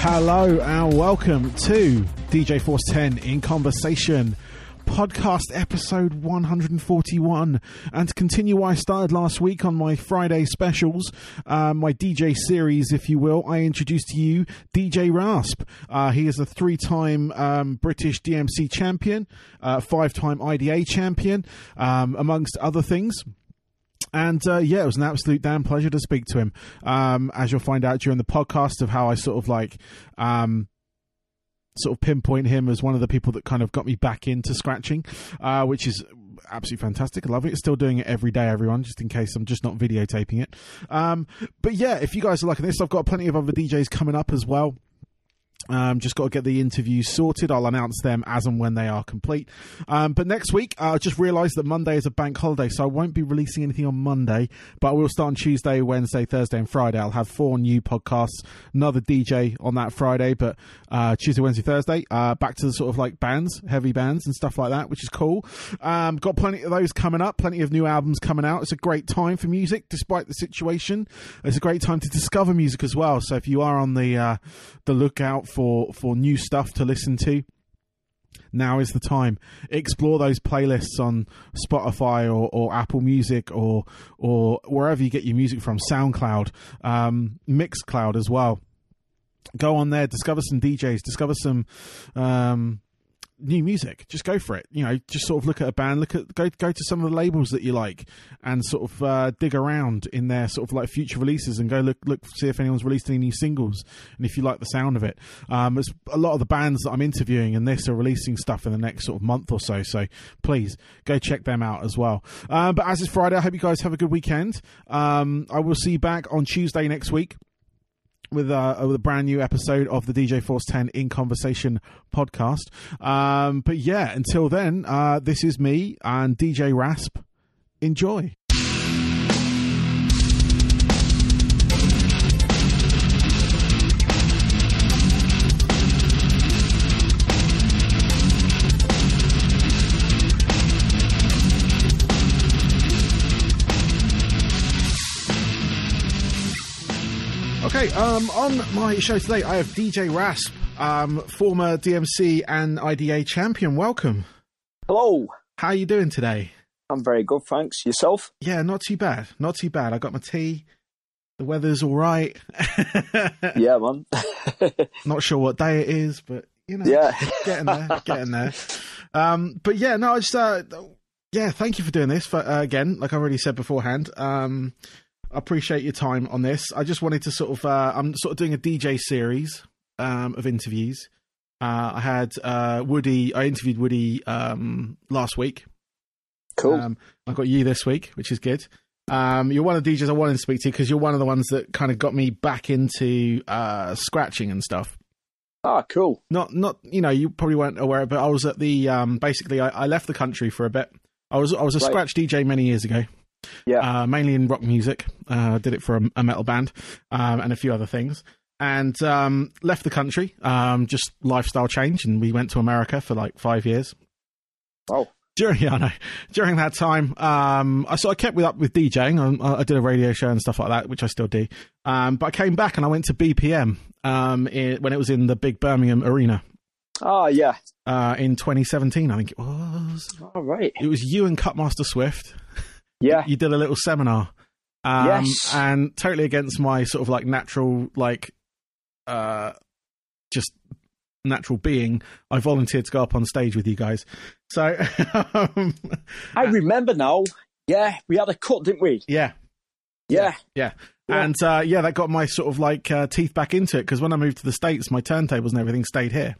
Hello and welcome to DJ Force 10 in Conversation. Podcast episode 141 and to continue what i started last week on my friday specials um, my dj series if you will i introduced to you dj rasp. Uh, he is a three-time um, british dmc champion uh, five-time ida champion um, amongst other things and uh, yeah, it was an absolute damn pleasure to speak to him. Um, as you'll find out during the podcast of how I sort of like um, sort of pinpoint him as one of the people that kind of got me back into scratching, uh, which is absolutely fantastic. I love it. Still doing it every day, everyone, just in case I'm just not videotaping it. Um, but yeah, if you guys are liking this, I've got plenty of other DJs coming up as well. Um, just got to get the interviews sorted. I'll announce them as and when they are complete. Um, but next week, uh, I just realised that Monday is a bank holiday, so I won't be releasing anything on Monday. But I will start on Tuesday, Wednesday, Thursday, and Friday. I'll have four new podcasts. Another DJ on that Friday, but uh, Tuesday, Wednesday, Thursday, uh, back to the sort of like bands, heavy bands, and stuff like that, which is cool. Um, got plenty of those coming up. Plenty of new albums coming out. It's a great time for music, despite the situation. It's a great time to discover music as well. So if you are on the uh, the lookout for for new stuff to listen to. Now is the time. Explore those playlists on spotify or, or apple music or or wherever you get your music from soundcloud um, mixcloud as well. Go on there discover some djs discover some um, new music. Just go for it. You know just sort of look at a band look at go go to some of the labels that you like and sort of uh, dig around in their sort of like future releases and go look look see if anyone's released any new singles and if you like the sound of it. Um it's a lot of the bands that i'm interviewing and this are releasing stuff in the next sort of month or so. So please go check them out as well. Um, but as it's friday i hope you guys have a good weekend. Um, i will see you back on tuesday next week with, uh, with a brand new episode of the DJ Force 10 in Conversation podcast. Um, but yeah, until then, uh, this is me and DJ Rasp. Enjoy. Okay, um, on my show today, I have DJ Rasp, um, former DMC and IDA champion. Welcome. Hello. How are you doing today? I'm very good, thanks. Yourself? Yeah, not too bad. Not too bad. I got my tea. The weather's all right. yeah, man. not sure what day it is, but you know, yeah, getting there, getting there. Um, but yeah, no, I just, uh, yeah, thank you for doing this. For uh, again, like I already said beforehand, um, appreciate your time on this. I just wanted to sort of, uh, I'm sort of doing a DJ series um, of interviews. Uh, I had uh, Woody, I interviewed Woody um, last week. Cool. Um, I got you this week, which is good. Um, you're one of the DJs I wanted to speak to because you're one of the ones that kind of got me back into uh, scratching and stuff. Ah, cool. Not, not, you know, you probably weren't aware, but I was at the. Um, basically, I, I left the country for a bit. I was, I was a Right. scratch DJ many years ago Yeah. uh, mainly in rock music. Uh, I did it for a, a metal band um, and a few other things. And um, left the country, um, just lifestyle change, and we went to America for like five years. oh, During yeah, I know. During that time, um, I so I kept with up with DJing. I, I did a radio show and stuff like that, which I still do. Um, but I came back and I went to BPM um, when it was in the big Birmingham arena ah, yeah. uh, in 2017. I think it was. All right. It was you and Cutmaster Swift. Yeah. you did a little seminar. Um, Yes. And totally against my sort of like natural, like, uh, just natural being, I volunteered to go up on stage with you guys. So, um, I remember now. Yeah, we had a cut, didn't we? yeah, Yeah. yeah. Yeah. And uh, yeah, that got my sort of like uh, teeth back into it because when I moved to the States, my turntables and everything stayed here.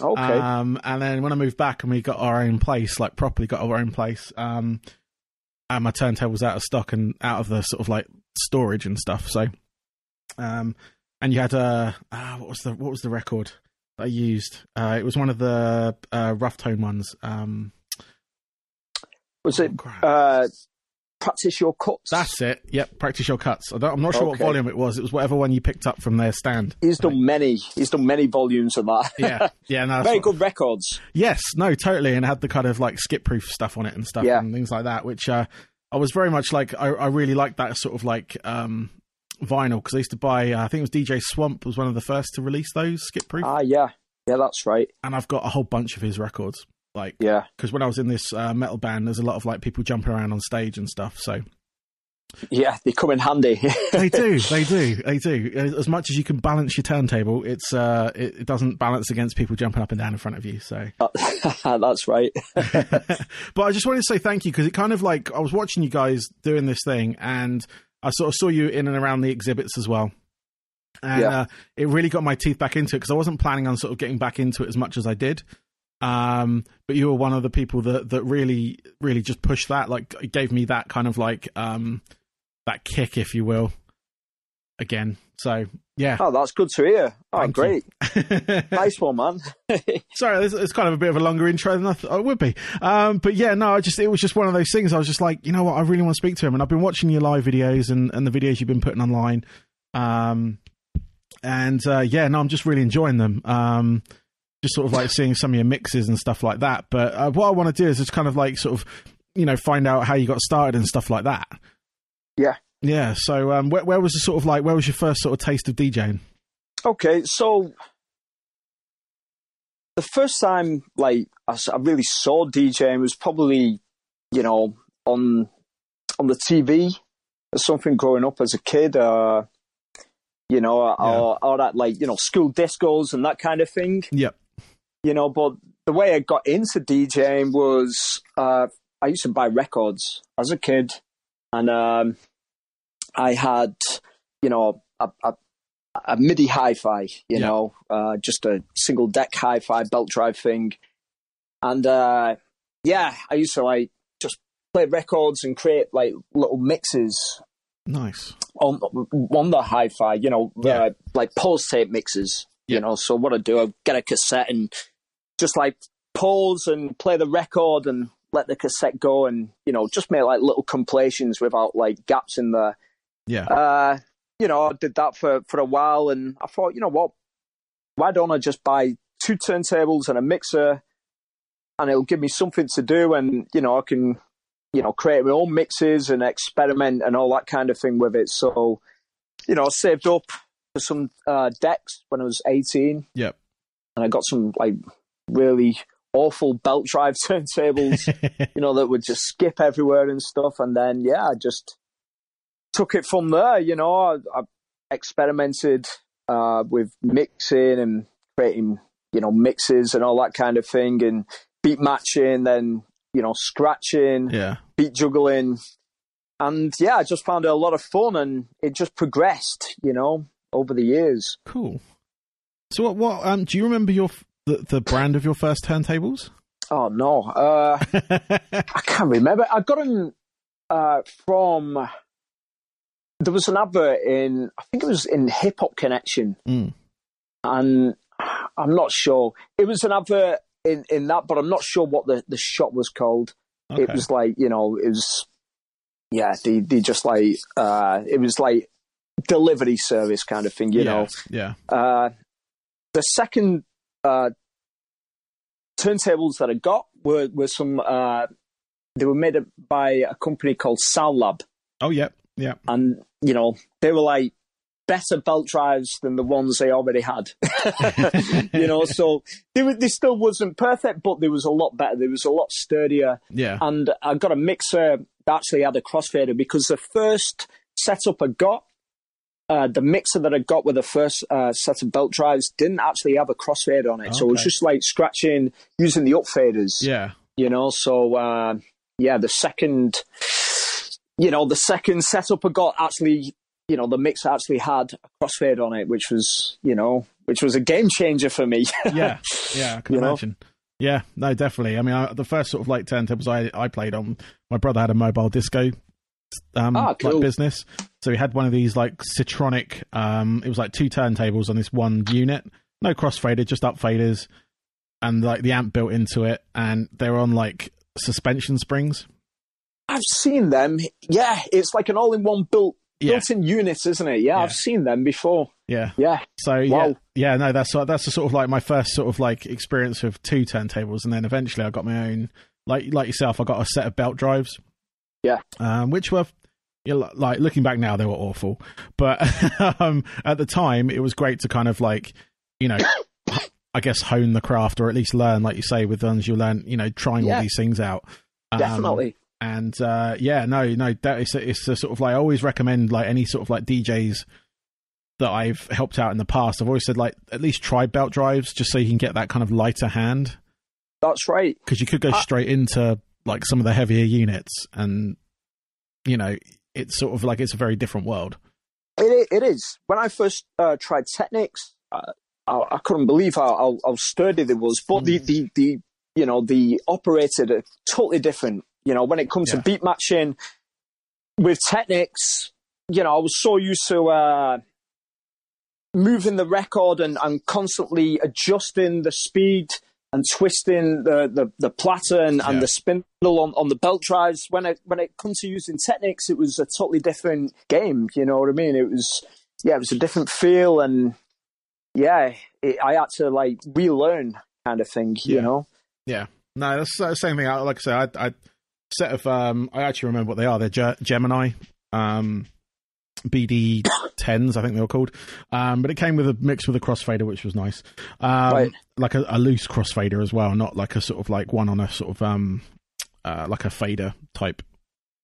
Okay. Um, and then when I moved back and we got our own place, like properly got our own place, um, and my turntable was out of stock and out of the sort of like storage and stuff. So, um, and you had a uh, what was the what was the record that I used? Uh, it was one of the uh, rough tone ones. Um, Was it oh, uh, practice your cuts? That's it. Yep, practice your cuts. I don't, I'm not sure what volume it was. It was whatever one you picked up from their stand. He's done many. He's done many volumes of that. Yeah, yeah, no, very good records. Yes, no, totally, and had the kind of like skip proof stuff on it and stuff Yeah. and things like that, which uh, I was very much like. I, I really liked that sort of like um, vinyl because I used to buy. Uh, I think it was DJ Swamp was one of the first to release those skip proof, Ah, yeah, yeah, that's right. and I've got a whole bunch of his records. Like, Yeah, because when I was in this uh, metal band, there's a lot of like people jumping around on stage and stuff. So yeah, they come in handy. they do, they do, they do. As much as you can balance your turntable, it's uh, it, it doesn't balance against people jumping up and down in front of you. So. that's right. but I just wanted to say thank you because it kind of like I was watching you guys doing this thing, and I sort of saw you in and around the exhibits as well. And Yeah. uh, it really got my teeth back into it because I wasn't planning on sort of getting back into it as much as I did. Um, but you were one of the people that that really, really just pushed that. Like, it gave me that kind of like um, that kick, if you will. Again, so yeah. Oh, that's good to hear. Oh, Thank great. Nice one, man. Sorry, it's, it's kind of a bit of a longer intro than I thought it would be. Um, but yeah, no, I just it was just one of those things. I was just like, you know what, I really want to speak to him, and I've been watching your live videos and, and the videos you've been putting online. Um, and uh, yeah, no, I'm just really enjoying them. Um, just sort of like seeing some of your mixes and stuff like that. But uh, what I want to do is just kind of like sort of, you know, find out how you got started and stuff like that. Yeah. Yeah. So um, where, where was the sort of like where was your first sort of taste of DJing? Okay, so the first time like I really saw DJing was probably, you know, on on the TV or something growing up as a kid. Uh, you know, or, or at like you know school discos and that kind of thing. Yep. You know, but the way I got into DJing was uh, I used to buy records as a kid, and um, I had, you know, a, a, a MIDI hi-fi, you Yeah. know, uh, just a single deck hi-fi belt drive thing, and uh, yeah, I used to like just play records and create like little mixes Nice. on on the hi-fi, you know, Yeah. uh, like pause tape mixes. Yeah. You know, so what I do, I get a cassette and just like pause and play the record and let the cassette go, and you know, just make like little compilations without like gaps in there. Yeah. Uh, you know, I did that for for a while, and I thought, you know what, why don't I just buy two turntables and a mixer, and it'll give me something to do, and you know, I can, you know, create my own mixes and experiment and all that kind of thing with it. So, you know, I saved up for some uh, decks when I was eighteen, Yep. and I got some like really awful belt drive turntables you know, that would just skip everywhere and stuff. And then, yeah, I just took it from there. You know, I, I experimented uh, with mixing and creating, you know, mixes and all that kind of thing, and beat matching, then you know, scratching, yeah. beat juggling, and yeah, I just found it a lot of fun, and it just progressed. You know, over the years. Cool. So what? What? Um, do you remember your the, the brand of your first turntables? Oh no, uh, I can't remember. I got them uh, from. There was an advert in, I think it was in Hip Hop Connection, Mm. and I'm not sure. It was an advert in, in that, but I'm not sure what the, the shop was called. Okay. It was like you know, it was yeah, they they just like uh, it was like delivery service kind of thing, you yeah. know. Yeah. Uh, the second uh, turntables that I got were were some. Uh, they were made by a company called Sound Lab, Oh, yep. Yeah. and you know they were like better belt drives than the ones they already had. you know, so they were, they still wasn't perfect, but there was a lot better. There was a lot sturdier, Yeah. and I got a mixer that actually had a crossfader because the first setup I got. Uh, the mixer that I got with the first uh, set of belt drives didn't actually have a crossfader on it, so it was just like scratching using the upfaders Yeah. you know so uh, yeah the second you know the second setup i got actually you know the mixer actually had a crossfade on it which was you know which was a game changer for me Yeah. Yeah. I can You know? imagine. Yeah. No, definitely. I mean, I, the first sort of like turntables I I played on, my brother had a mobile disco um Ah, like business, so he had one of these like Citronic. Um, it was like two turntables on this one unit, no crossfader, just up faders, and like the amp built into it, and they were on like suspension springs. i've seen them yeah it's like an all-in-one built Yeah. built-in unit isn't it yeah, Yeah. i've seen them before Yeah. yeah So yeah, Wow. yeah, no, that's that's the sort of like my first sort of like experience with two turntables, and then eventually I got my own. Like like yourself, I got a set of belt drives. Yeah. um, which were you know, like looking back now, they were awful, but um, at the time, it was great to kind of like, you know, I guess hone the craft or at least learn, like you say, with guns you learn, you know, trying Yeah. all these things out. Um, Definitely. and uh, yeah, no, no, that is it's a sort of like I always recommend like any sort of like DJs that I've helped out in the past. I've always said like at least try belt drives just so you can get that kind of lighter hand That's right. because you could go I- straight into like some of the heavier units and you know it's sort of like it's a very different world. It, it is. When I first uh, tried Technics, uh, I, I couldn't believe how, how, how sturdy they was. But the, the, the, you know, the operated are totally different. You know, when it comes Yeah. to beat matching with Technics, you know, I was so used to uh, moving the record and, and constantly adjusting the speed and twisting the, the, the platter and, Yeah. and the spindle on, on the belt drives. When it when it comes to using Technics, it was a totally different game. You know what I mean? It was yeah, it was a different feel, and yeah, it, I had to like relearn kind of thing. Yeah. You know? Yeah. No, that's the same thing. Like I said, I, I set of um, I actually remember what they are. They're Ge- Gemini, um, BD tens, I think they were called. Um, but it came with a mix with a crossfader, which was nice. Um, Right. like a, a loose crossfader as well, not like a sort of like one on a sort of um, uh, like a fader type.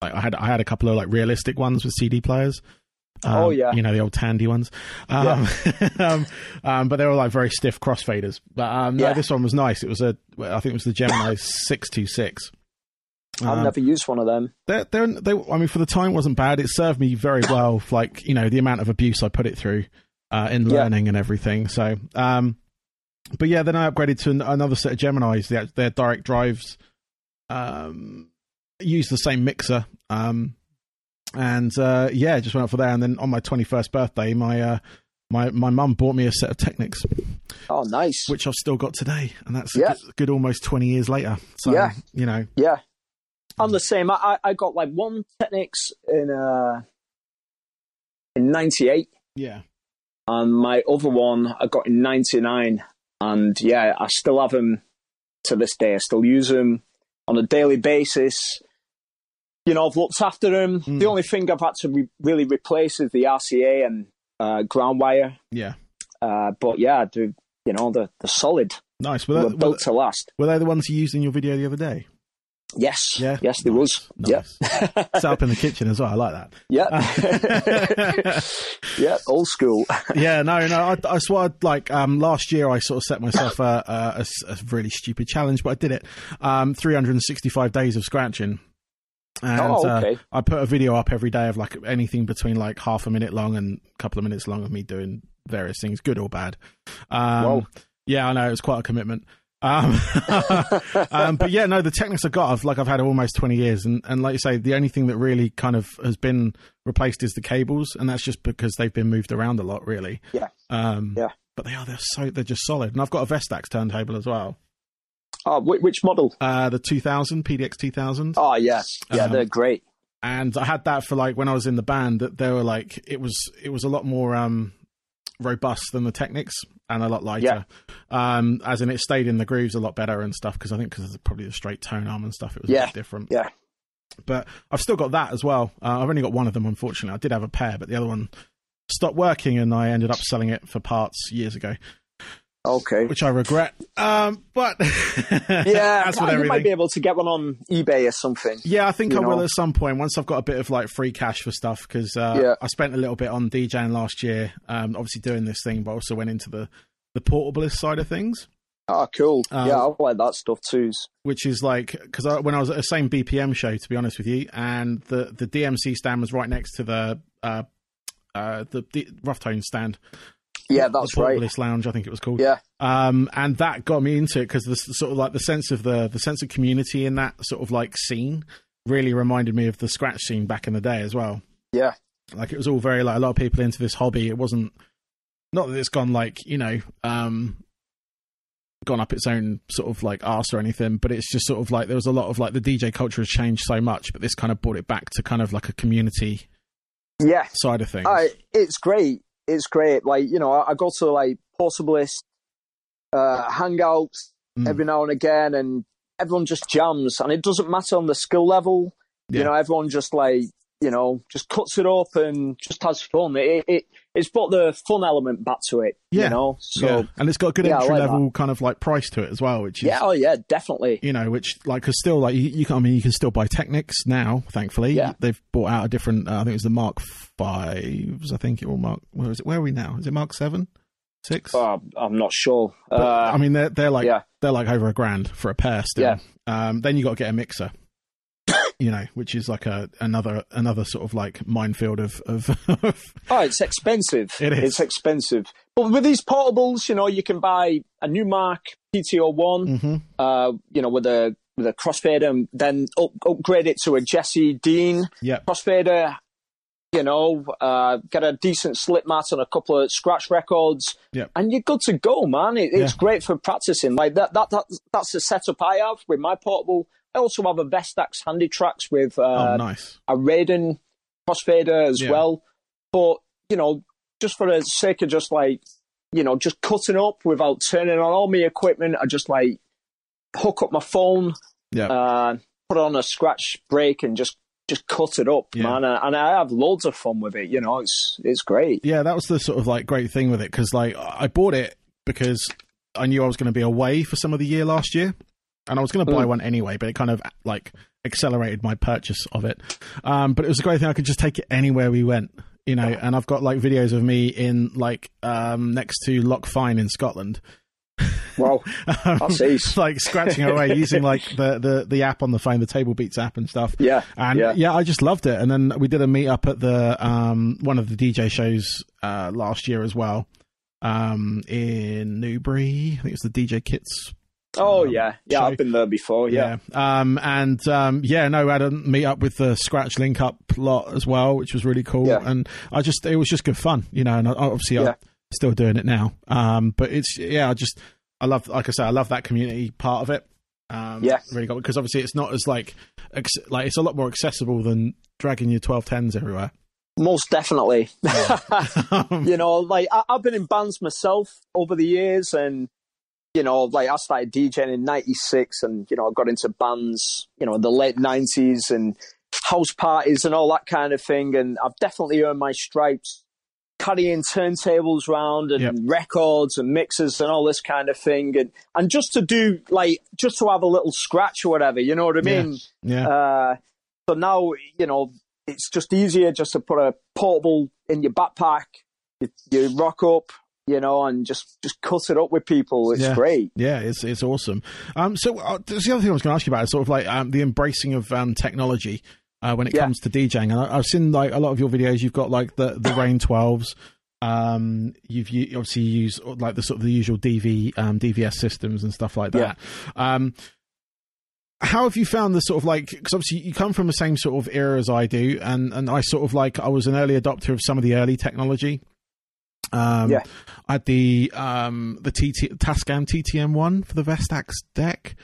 Like I had, I had a couple of like realistic ones with CD players. Um, Oh, yeah. you know the old Tandy ones. Um, um, um, but they were like very stiff crossfaders. But um, no, Yeah. this one was nice. It was a, I think it was the Gemini six two six. I've Um, never used one of them. they're, they're, they, I mean, for the time, it wasn't bad. It served me very well. Like you know, the amount of abuse I put it through uh, in Yeah. learning and everything. So, um, but yeah, then I upgraded to an, another set of Gemini's. Their, their direct drives um, use the same mixer. Um, and uh, yeah, just went up for there. And then on my twenty first birthday, my uh, my my mum bought me a set of Technics, Oh, nice. which I've still got today, and that's a Yeah. good, good almost twenty years later. So Yeah. you know, Yeah. I'm the same. I, I got like one Technics in uh in '98, yeah, and my other one I got in '99. And yeah, I still have them to this day. I still use them on a daily basis. You know, I've looked after them. Mm. The only thing I've had to re- really replace is the RCA and uh, ground wire. yeah, Uh, but yeah, they're, you know, they're, they're solid. nice. Were they, were, built to last. were they the ones you used in your video the other day? Yes. Yeah, Yes, there was. Nice. Set up in the kitchen as well. I like that. Yeah. yeah. Old school. yeah, no, no. I, I swear, like um, last year, I sort of set myself a really stupid challenge, but I did it. Um, 365 days of scratching. And Oh, uh. I put a video up every day of like anything between like half a minute long and a couple of minutes long of me doing various things, good or bad. Um. Yeah, I know it was quite a commitment. Um, um, but yeah, no, the Technics I've got, I've like I've had almost twenty years, and, and like you say, the only thing that really kind of has been replaced is the cables, and that's just because they've been moved around a lot, really. Yeah. Um, Yeah. But they are they're so they're just solid, and I've got a Vestax turntable as well, oh, which, which model? uh, the two thousand PDX two thousand, Oh, yes. Yeah, Um, they're great. and I had that for like when I was in the band. That they were like it was it was a lot more um robust than the Technics and a lot lighter. Yeah. Um, as in it stayed in the grooves a lot better and stuff because I think because probably the straight tone arm and stuff, it was a Yeah. bit different. Yeah. But I've still got that as well. Uh, I've only got one of them, unfortunately. I did have a pair, but the other one stopped working, and I ended up selling it for parts years ago, Okay. which I regret. Um, but Yeah, you might be able to get one on eBay or something. Yeah, I think I will know. at some point once I've got a bit of like free cash for stuff because uh, Yeah. I spent a little bit on DJing last year, um, obviously doing this thing, but also went into the the portablist side of things, Oh, cool. Um, yeah, I like that stuff too. which is like because I, when I was at the same BPM show, to be honest with you, and the the DMC stand was right next to the uh, uh, the, the rough tone stand, Yeah, that's the right. lounge, I think it was called. Yeah, um, and that got me into it because the sort of like the sense of the the sense of community in that sort of like scene really reminded me of the scratch scene back in the day as well. yeah, Like it was all very like a lot of people into this hobby. It wasn't not that it's gone like you know um gone up its own sort of like arse or anything, but it's just sort of like there was a lot of like the DJ culture has changed so much, but this kind of brought it back to kind of like a community yeah. side of things. I, it's great. It's great. Like you know, I, I go to like Portablist uh, hangouts Mm. every now and again, and everyone just jams, and it doesn't matter on the skill level. Yeah. You know, everyone just like you know, just cuts it up and just has fun. It, it it's put the fun element back to it. Yeah. You know, so yeah. and it's got a good Yeah, entry like level kind of like price to it as well, which is yeah, oh yeah, definitely. you know, which like because still like you, you can, I mean you can still buy Technics now. Thankfully, Yeah. they've bought out a different. Uh, I think it was the Mark Fives. I think it will Mark. Where is it? Where are we now? Is it Mark Seven, Six? Oh, I'm not sure. But, uh, I mean, they're they're like yeah. they're like over a grand for a pair still. Yeah. Um, then you got to get a mixer. You know, which is like a another another sort of like minefield of of, of Oh, it's expensive. It is. It's expensive. But with these portables, you know, you can buy a new Mark PTO one, Mhm. uh, you know, with a with a crossfader, and then up, upgrade it to a Jesse Dean yeah crossfader. You know, uh, get a decent slip mat and a couple of scratch records, Yeah. and you're good to go, man. It, it's Yeah. great for practicing. Like that, that, that, that's the setup I have with my portable. I also have a Vestax Handy Trax with uh, oh nice a Raiden crossfader as Yeah. well. But, you know, just for the sake of just like, you know, just cutting up without turning on all my equipment, I just like hook up my phone, yeah uh, put on a scratch break and just just cut it up, Yeah. man. And I have loads of fun with it. You know, it's it's great. yeah that was the sort of like great thing with it because like I bought it because I knew I was going to be away for some of the year last year, and I was going to buy Mm. one anyway, but it kind of like accelerated my purchase of it. Um, but it was a great thing; I could just take it anywhere we went, you know. And I've got like videos of me in like um, next to Loch Fyne in Scotland. Wow, Um, like scratching away using like the, the the app on the phone, the Table Beats app and stuff. Yeah, And yeah. yeah. I just loved it. And then we did a meet up at the um one of the DJ shows uh last year as well. Um in Newbury. I think it was the DJ Kits. Oh um, yeah, yeah. show. I've been there before. Yeah, Um and um yeah, no, we had a meet up with the Scratch Link Up lot as well, which was really cool. Yeah. And I just it was just good fun, you know, and I- obviously I'm still doing it now. Um but it's yeah, I just I love like I say, I love that community part of it. Um, Yeah. really got because obviously it's not as like ex- like it's a lot more accessible than dragging your twelve tens everywhere. most definitely. Um, you know, like I, I've been in bands myself over the years, and you know, like I started DJing in '96, and you know, I got into bands, you know, in the late '90s and house parties and all that kind of thing, and I've definitely earned my stripes carrying turntables round and Yep. records and mixers and all this kind of thing, and and just to do like just to have a little scratch or whatever, you know what I Yeah. mean? yeah, Uh, so now, you know, it's just easier just to put a portable in your backpack. You, you rock up, you know, and just, just cut it up with people. It's Yeah. great. yeah, it's it's awesome. Um, so uh, the other thing I was going to ask you about is sort of like um, the embracing of um, technology uh, when it Yeah. comes to DJing. And I, I've seen like a lot of your videos. You've got like the the Rane twelves. Um, you've u- obviously used like the sort of the usual DV um, DVS systems and stuff like that. Um, how have you found the sort of like because obviously you come from the same sort of era as I do, and and I sort of like I was an early adopter of some of the early technology. Um, Yeah. I had the um the TT Tascam TTM one for the Vestax deck,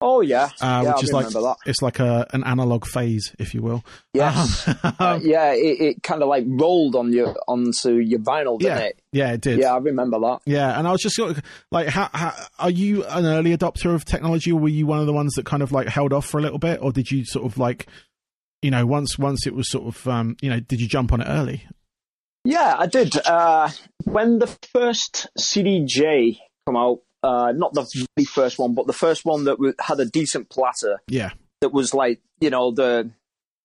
Oh, yeah. uh, yeah, which I is like that. it's like a an analog phase, if you will. Yes. Um, Uh, yeah, it, it kind of like rolled on your onto your vinyl, didn't yeah, it? yeah, it did. Yeah, I remember that. Yeah, and I was just sort of like, how, how are you an early adopter of technology, or were you one of the ones that kind of like held off for a little bit, or did you sort of like, you know, once once it was sort of, um, you know, did you jump on it early? Yeah, I did. Uh, when the first CDJ come out, uh, not the very first one, but the first one that w- had a decent platter, Yeah, that was like you know the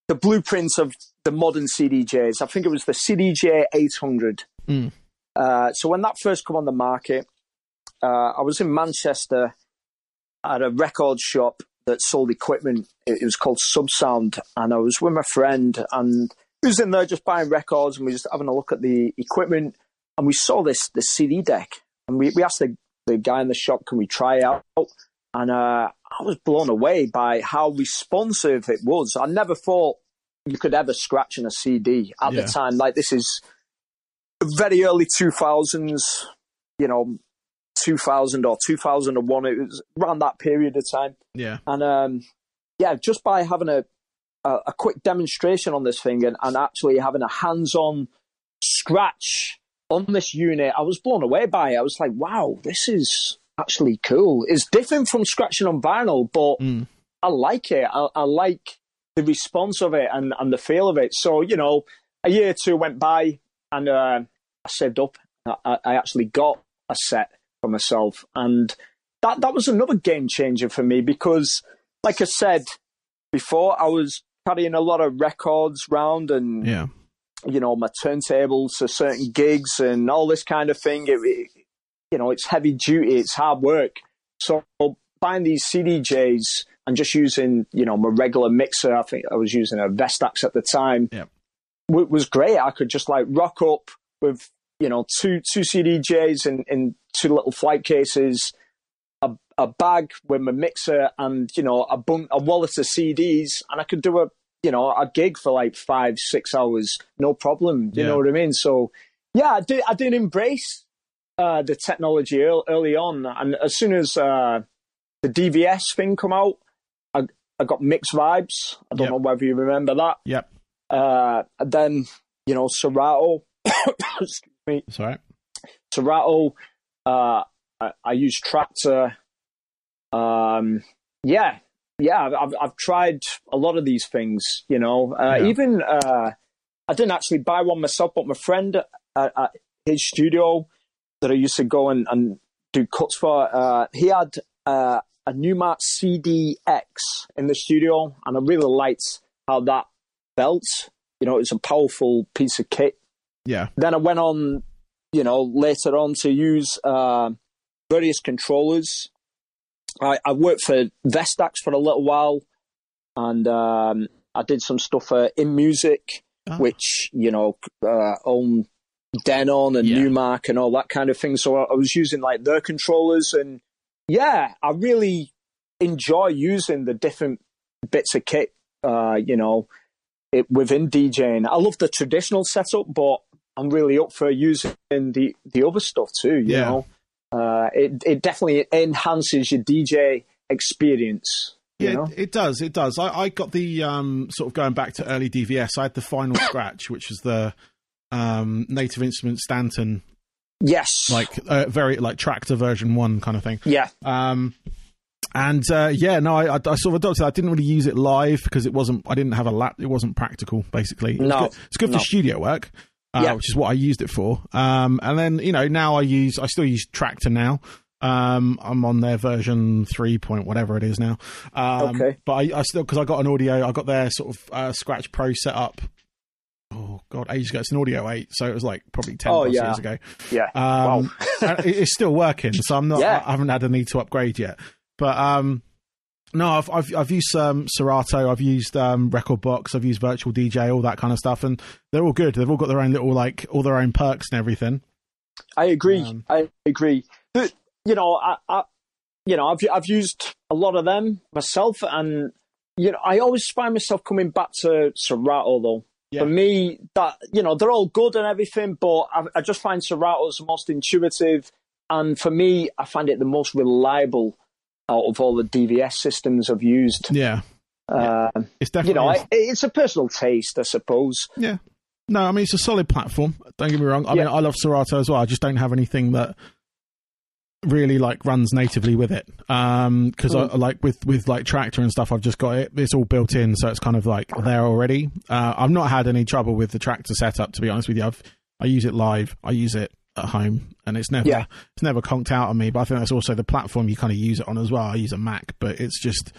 the blueprints of the modern CDJs. I think it was the CDJ 800. Mm. Uh, so when that first come on the market, uh, I was in Manchester at a record shop that sold equipment. It was called Subsound, and I was with my friend, and we was in there just buying records, and we just having a look at the equipment, and we saw this the CD deck, and we, we asked the the guy in the shop, can we try it out? And uh, I was blown away by how responsive it was. I never thought you could ever scratch in a CD at Yeah. the time. Like this is very early 2000s, you know, 2000 or 2001. It was around that period of time. yeah, And um, yeah, just by having a, a, a quick demonstration on this thing and, and actually having a hands on scratch on this unit, I was blown away by it. I was like, wow, this is actually cool. It's different from scratching on vinyl, but Mm. I like it. I, I like the response of it and, and the feel of it. So, you know, a year or two went by and uh, I saved up. I, I actually got a set for myself. And that, that was another game changer for me because, like I said before, I was carrying a lot of records round and, Yeah. you know, my turntables to certain gigs and all this kind of thing. It, it, you know, it's heavy duty, it's hard work. So buying these CDJs and just using, you know, my regular mixer, I think I was using a Vestax at the time, yeah. w- was great. I could just like rock up with, you know, two two CDJs in, in two little flight cases, a, bag with my mixer and, you know, a, bun- a wallet of CDs, and I could do a, you know, a gig for like five, six hours, no problem. You Yeah. know what I mean? So, yeah, I did, I did embrace uh, the technology early, early on, and as soon as uh, the DVS thing come out, I, I got Mixvibes. I don't Yep. know whether you remember that. Yep. Uh, and then you know Serato, excuse me, right. Serato. Uh, I, I use Traktor. Um, yeah, yeah. I've, I've tried a lot of these things. You know, uh, Yeah. even uh, I didn't actually buy one myself, but my friend at, at his studio that I used to go and, and do cuts for, uh, he had uh, a Numark CDX in the studio, and I really liked how that felt. You know, it's a powerful piece of kit Yeah. then I went on, you know, later on to use uh, various controllers. I, I worked for Vestax for a little while, and um, I did some stuff for inMusic, Ah. which you know uh, own Denon and Yeah. Numark and all that kind of thing. So I, I was using like their controllers, and yeah, I really enjoy using the different bits of kit. Uh, you know, it, within DJing. I love the traditional setup, but I'm really up for using the the other stuff too. You Yeah. know, uh, it it definitely enhances your DJ experience. Yeah, know, it, does. It does. I, I got the um, sort of going back to early DVS. I had the Final Scratch, which was the um, Native Instrument Stanton, yes, like uh, very like Traktor version one kind of thing. yeah, Um, and uh, yeah, no, I, I, I sort of adopted. it. I didn't really use it live because it wasn't. I didn't have a lap. It wasn't practical. Basically, It No, good- it's good no. for studio work, uh, Yeah. which is what I used it for. Um, and then you know now I use. I still use Traktor now. Um, I'm on their version three point whatever it is now. Um, Okay. But I, I still because I got an audio. I got their sort of uh, Scratch Pro set up. Oh god, ages ago. It's an Audio eight, so it was like probably ten Oh, plus yeah. years ago. yeah. Um, wow. it- it's still working, so I'm not. Yeah. I haven't had a need to upgrade yet. But um, no, I've I've, I've used um, Serato, I've used um, Rekordbox, I've used Virtual DJ, all that kind of stuff, and they're all good. They've all got their own little like all their own perks and everything. I agree. Um, I agree. But, you know, I, I, you know, I've I've used a lot of them myself, and you know, I always find myself coming back to Serato though. Yeah. For me, that you know, they're all good and everything, but I, I just find Serato's the most intuitive, and for me, I find it the most reliable out of all the DVS systems I've used. Yeah, Uh, it's you know, I, it's a personal taste, I suppose. yeah. No, I mean it's a solid platform. Don't get me wrong. I mean I love Serato as well. I just don't have anything that really like runs natively with it. Um, because I like with with like Traktor and stuff, I've just got it. It's all built in, so it's kind of like there already. Uh, I've not had any trouble with the Traktor setup, to be honest with you. I've I use it live. I use it at home, and it's never Yeah. it's never conked out on me. But I think that's also the platform you kind of use it on as well. I use a Mac, but it's just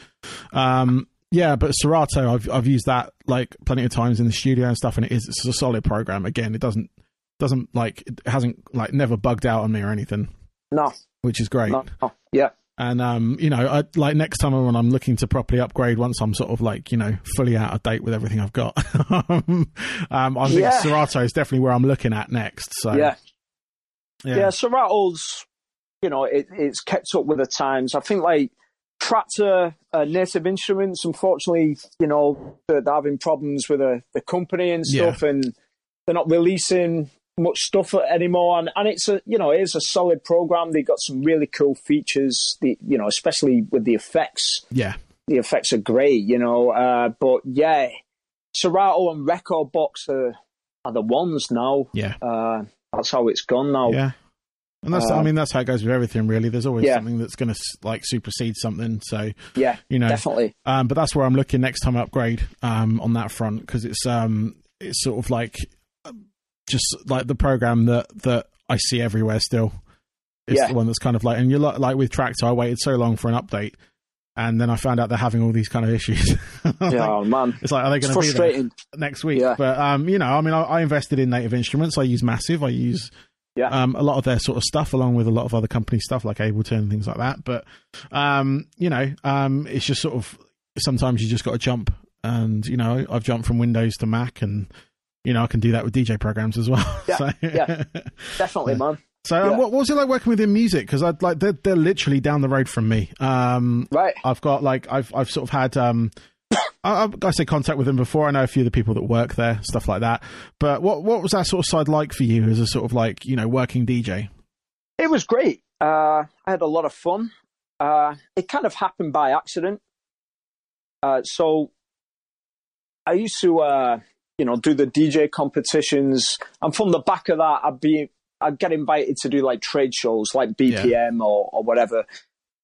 um. Yeah, but Serato, I've I've used that like plenty of times in the studio and stuff, and it is it's a solid program. Again, it doesn't doesn't like it hasn't like never bugged out on me or anything, No, which is great. no, no. yeah, And um, you know, I, like next time when I'm looking to properly upgrade, once I'm sort of like you know fully out of date with everything I've got, um, I think Yeah. Serato is definitely where I'm looking at next. So yeah. Yeah, Yeah, Serato's, you know, it, it's kept up with the times. I think like Traktor, uh, Native Instruments, unfortunately, you know, they're, they're having problems with the, the company and Yeah. stuff, and they're not releasing much stuff anymore. And, and it's a, you know, it is a solid program. They've got some really cool features. The, you know, especially with the effects. yeah, The effects are great, you know. Uh, but yeah, Serato and Rekordbox are, are the ones now. yeah, Uh, that's how it's gone now. yeah. And that's, I Um, mean, that's how it goes with everything, really. There's always Yeah. something that's going to like supersede something. So, Yeah, you know, definitely. Um, but that's where I'm looking next time I upgrade um, on that front because it's um, it's sort of like um, just like the program that that I see everywhere still. It's Yeah. the one that's kind of like, and you're like, like with Traktor, I waited so long for an update, and then I found out they're having all these kind of issues. Yeah, oh, man. it's like, are they going to be there next week? Yeah. But um, you know, I mean, I, I invested in Native Instruments. I use Massive. I use Yeah. um, a lot of their sort of stuff, along with a lot of other company stuff like Ableton and things like that. But um, you know, um, it's just sort of sometimes you just got to jump, and you know, I've jumped from Windows to Mac, and you know, I can do that with DJ programs as well. Yeah, so, yeah. Definitely, man. So Yeah. what, what was it like working with inMusic? Because I'd like they're they're literally down the road from me. Um, Right. I've got like I've I've sort of had um I, I've I say contact with them before. I know a few of the people that work there, stuff like that. But what what was that sort of side like for you as a sort of like you know working DJ? It was great. Uh, I had a lot of fun. Uh, it kind of happened by accident. Uh, so I used to, uh, you know, do the DJ competitions, and from the back of that, I'd be, I'd get invited to do like trade shows, like BPM or, or whatever.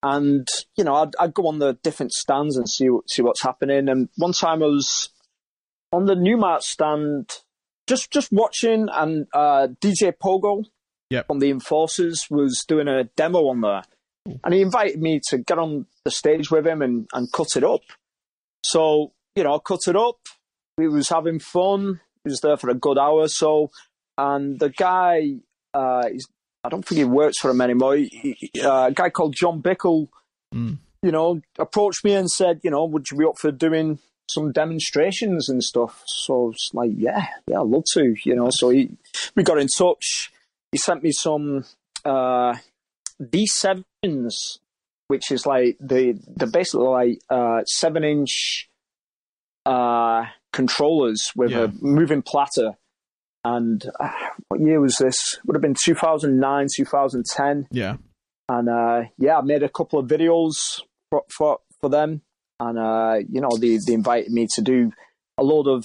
And you know, I'd, I'd go on the different stands and see see what's happening. And one time I was on the Numark stand, just just watching, and uh, DJ Pogo Yep. from the Enforcers was doing a demo on there, and he invited me to get on the stage with him and, and cut it up. So you know, I cut it up. We was having fun. He was there for a good hour or so, and the guy, uh, he's, I don't think he works for him anymore. He, uh, a guy called John Bickle, Mm. you know, approached me and said, you know, would you be up for doing some demonstrations and stuff? So I was like, yeah, yeah, I'd love to, you know. So he, we got in touch. He sent me some uh, D7s, which is like the the basically like uh, seven inch uh, controllers with Yeah. a moving platter. And uh, what year was this? Would have been 2009, 2010 Yeah, and uh, yeah, I made a couple of videos for for, for them, and uh, you know they they invited me to do a lot of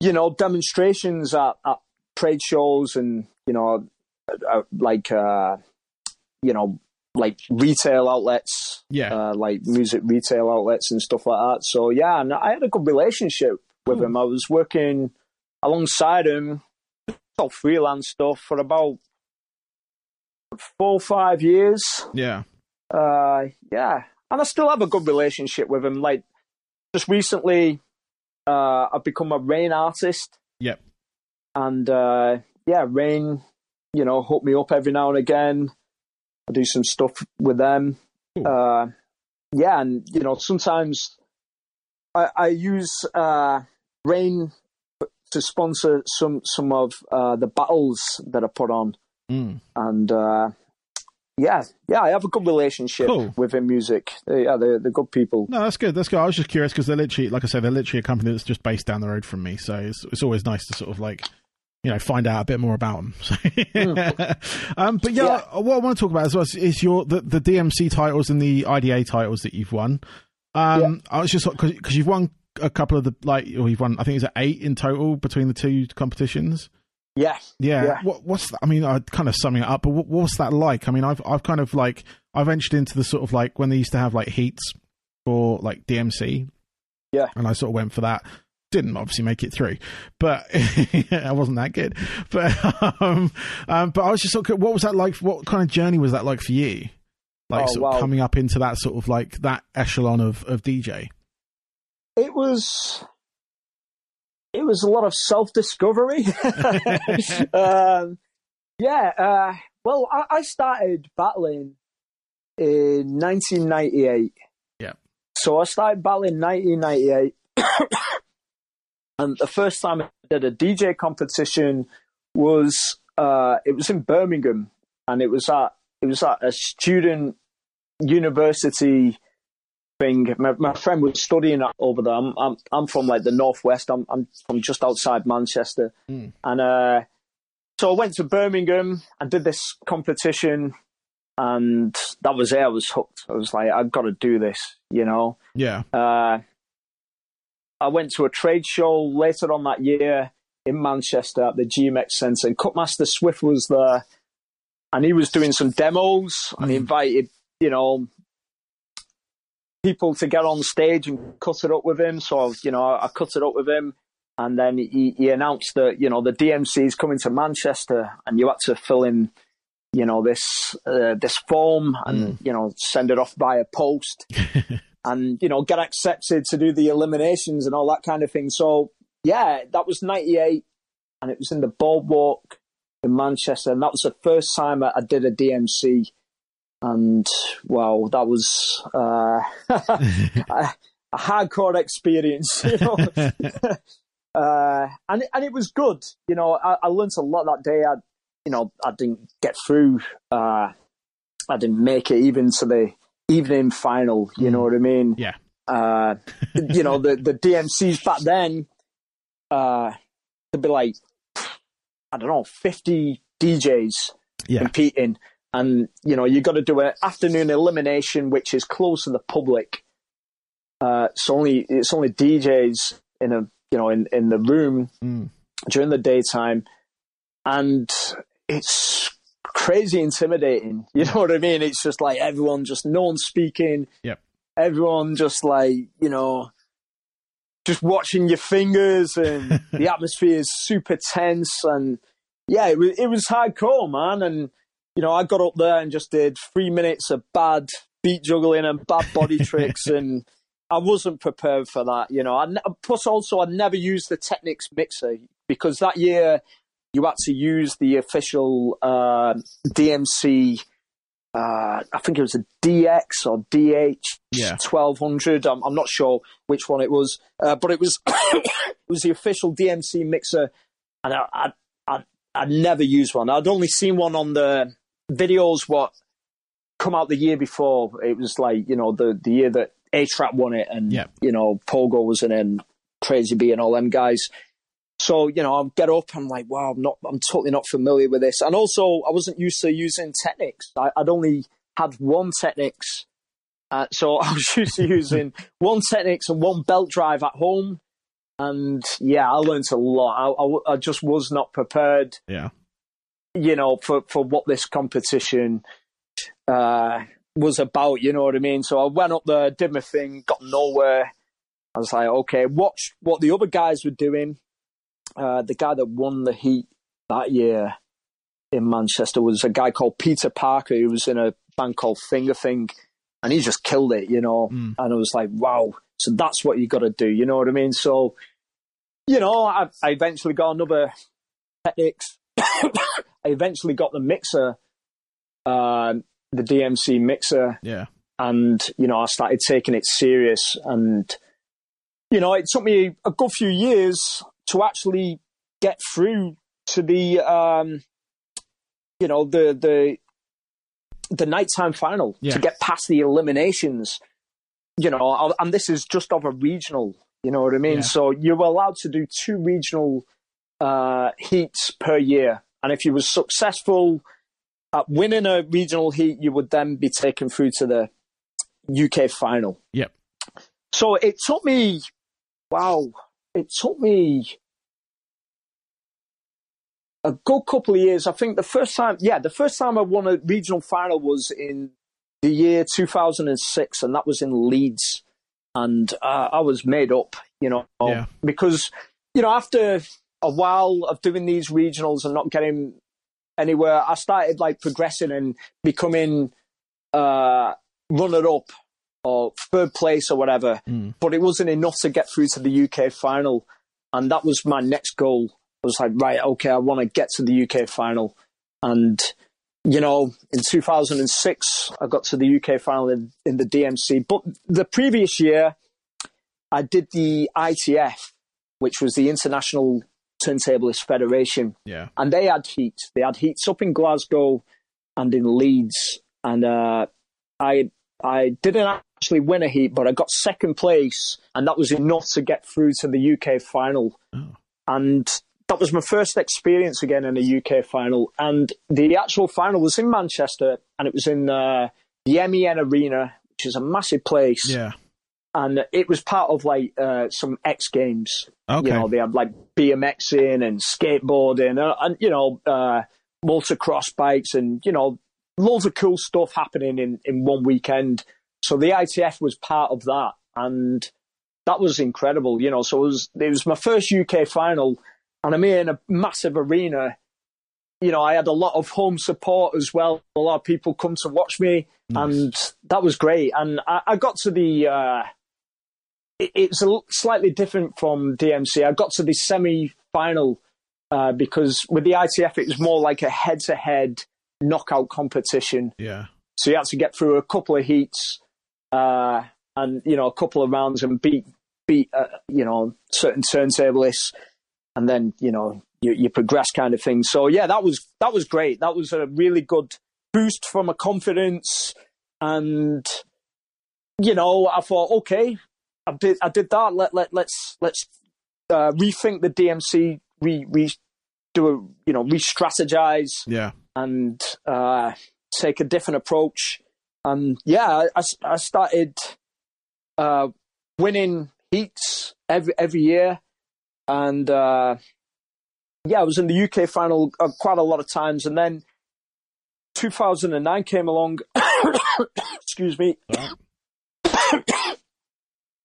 you know demonstrations at, at trade shows and you know uh, like uh, you know like retail outlets, yeah. uh, like music retail outlets and stuff like that. So yeah, and I had a good relationship with him. I was working alongside him, all freelance stuff for about four or five years. yeah. Uh, yeah, and I still have a good relationship with him. Like just recently, uh, I've become a Rane artist, Yep. and uh, yeah, Rane, you know, hook me up every now and again. I do some stuff with them. Uh, yeah, and you know, sometimes I, I use uh, Rane to sponsor some some of uh, the battles that are put on Mm. and uh, yeah, yeah, I have a good relationship Cool. with inMusic. They, yeah, they're, they're good people. No, that's good. That's good. I was just curious because they're literally, like I said, they're literally a company that's just based down the road from me. So it's it's always nice to sort of like, you know, find out a bit more about them. So, um, but yeah, Yeah. what I want to talk about as well is, is your the, the DMC titles and the IDA titles that you've won. Um, I was just because you've won a couple of the like, or you've won. I think it's eight in total between the two competitions. Yeah, Yeah. Yeah. What, what's that? I mean, I kind of summing it up, but what, what's that like? I mean, I've I've kind of like I ventured into the sort of like when they used to have like heats for like DMC. Yeah. And I sort of went for that. Didn't obviously make it through, but I wasn't that good. But um, um, but I was just sort of, what was that like? What kind of journey was that like for you? Like Oh, sort of coming up into that sort of like that echelon of of DJ. It was. It was a lot of self discovery. um, yeah, uh, well, I, I started battling in 1998. Yeah. So I started battling in 1998. and the first time I did a DJ competition was uh, it was in Birmingham, and it was at it was at a student university thing. My, my friend was studying over there. I'm, I'm I'm from like the northwest. I'm I'm from just outside Manchester, Mm. and uh, so I went to Birmingham and did this competition, and that was it. I was hooked. I was like, I've got to do this, you know. Yeah. Uh, I went to a trade show later on that year in Manchester at the G-Mex Centre, and Cutmaster Swift was there, and he was doing some demos, and he invited you know people to get on stage and cut it up with him. So you know, I cut it up with him, and then he, he announced that you know the DMC is coming to Manchester, and you had to fill in you know this uh, this form and you know send it off by a post and you know get accepted to do the eliminations and all that kind of thing so yeah that was 98 and it was in the boardwalk in manchester and that was the first time i did a dmc and wow that was uh, a, a, hardcore experience you know uh, and, and it was good you know I, I learned a lot that day I, you know, I didn't get through. Uh, I didn't make it even to the evening final. You mm. know what I mean? Yeah. Uh, you know, the the DMCs back then, uh, there'd be like, I don't know, fifty DJs yeah. competing, and you know, you've got to do an afternoon elimination, which is closed to the public. Uh, it's only it's only DJs in a you know in in the room mm. during the daytime, and it's crazy intimidating. You know what I mean? It's just like everyone just no one speaking. Yep. Everyone just like, you know, just watching your fingers and the atmosphere is super tense and yeah, it was it was hardcore, man. And you know, I got up there and just did three minutes of bad beat juggling and bad body tricks and I wasn't prepared for that, you know. I, plus, also, I never used the Technics mixer because that year you had to use the official uh, DMC. Uh, I think it was a DX or DH yeah. 1200. I'm, I'm, not sure which one it was, uh, but it was it was the official DMC mixer, and I, I, I I'd never used one. I'd only seen one on the videos what come out the year before. It was like you know the the year that A-Trak won it, and yep. you know Pogo was in and Crazy B and all them guys. So, you know, I get up, I'm like, wow, I'm not, I'm totally not familiar with this. And also, I wasn't used to using Technics. I, would only had one Technics. Uh, so I was used to using one Technics and one belt drive at home. And yeah, I learned a lot. I, I, I just was not prepared. Yeah. You know, for, for what this competition uh, was about, you know what I mean? So I went up there, did my thing, got nowhere. I was like, okay, watch what the other guys were doing uh, the guy that won the heat that year in Manchester was a guy called Peter Parker who was in a band called Fingathing and he just killed it, you know. Mm. And I was like, wow, so that's what you got to do, you know what I mean? So, you know, I, I eventually got another Technics. I eventually got the mixer, uh, the DMC mixer. Yeah. And, you know, I started taking it serious. And, you know, it took me a good few years to actually get through to the um, you know the the the nighttime final yeah. to get past the eliminations. You know, and this is just of a regional. You know what I mean? Yeah. So you were allowed to do two regional uh, heats per year, and if you were successful at winning a regional heat, you would then be taken through to the UK final. Yep. So it took me, wow, it took me a good couple of years. I think the first time, yeah, the first time I won a regional final was in the year 2006, and that was in Leeds. And uh, I was made up, you know, yeah. because, you know, after a while of doing these regionals and not getting anywhere, I started like progressing and becoming uh, runner up or third place or whatever. Mm. But it wasn't enough to get through to the UK final. And that was my next goal I was like, right, okay, I want to get to the UK final. And, you know, in 2006, I got to the UK final in, in the DMC. But the previous year, I did the ITF, which was the International Turntablist Federation. Yeah. And they had heats. They had heats up in Glasgow and in Leeds. And uh, I I didn't actually win a heat, but I got second place, and that was enough to get through to the UK final. Oh. And that was my first experience again in a UK final, and the actual final was in Manchester, and it was in uh, the MEN Arena, which is a massive place. Yeah. And it was part of like uh, some X Games. Okay. You know, they had like BMXing and skateboarding, and, uh, and you know, uh, motocross bikes, and you know, loads of cool stuff happening in in one weekend. So the ITF was part of that, and that was incredible. You know, so it was it was my first UK final, and I'm in a massive arena. You know, I had a lot of home support as well. A lot of people come to watch me, nice. and that was great. And I, I got to the. Uh, it's a slightly different from DMC. I got to the semi final uh, because with the ITF it was more like a head to head knockout competition. Yeah. So you had to get through a couple of heats uh, and you know a couple of rounds and beat beat uh, you know certain turntablists, and then you know you, you progress kind of thing. So yeah, that was that was great. That was a really good boost for my confidence, and you know I thought okay, I did I did that. Let let let's let's uh, rethink the DMC. Re re do a you know re-strategize. Yeah, and uh, take a different approach. And yeah, I, I started uh, winning heats every every year, and uh, yeah, I was in the UK final uh, quite a lot of times, and then 2009 came along. excuse me.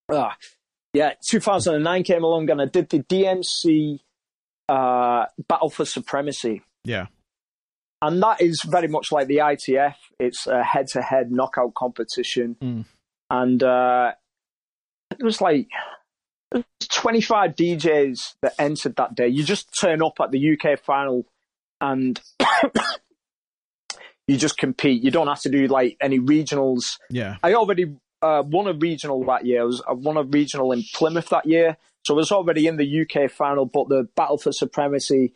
uh, yeah, 2009 came along, and I did the DMC uh, Battle for Supremacy. Yeah. And that is very much like the ITF. It's a head to head knockout competition. Mm. And uh, it was like 25 DJs that entered that day. You just turn up at the UK final and you just compete. You don't have to do like any regionals. Yeah. I already uh, won a regional that year. I, was, I won a regional in Plymouth that year. So I was already in the UK final, but the battle for supremacy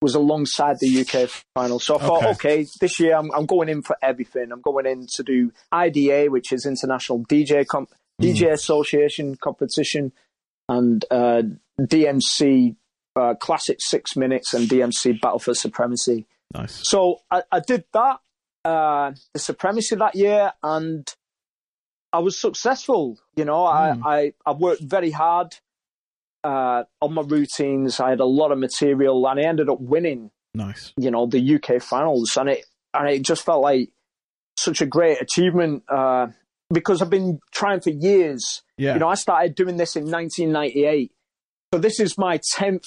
was alongside the UK final. So I thought, okay, okay this year I'm, I'm, going in for everything. I'm going in to do IDA, which is International DJ comp- mm. DJ Association competition, and uh, DMC uh, Classic Six Minutes and DMC Battle for Supremacy. Nice. So I, I did that, uh, the Supremacy that year, and I was successful. You know, mm. I, I, I worked very hard uh, on my routines. I had a lot of material, and I ended up winning. Nice. You know, the UK finals, and it and it just felt like such a great achievement uh, because I've been trying for years. Yeah. You know, I started doing this in 1998, so this is my tenth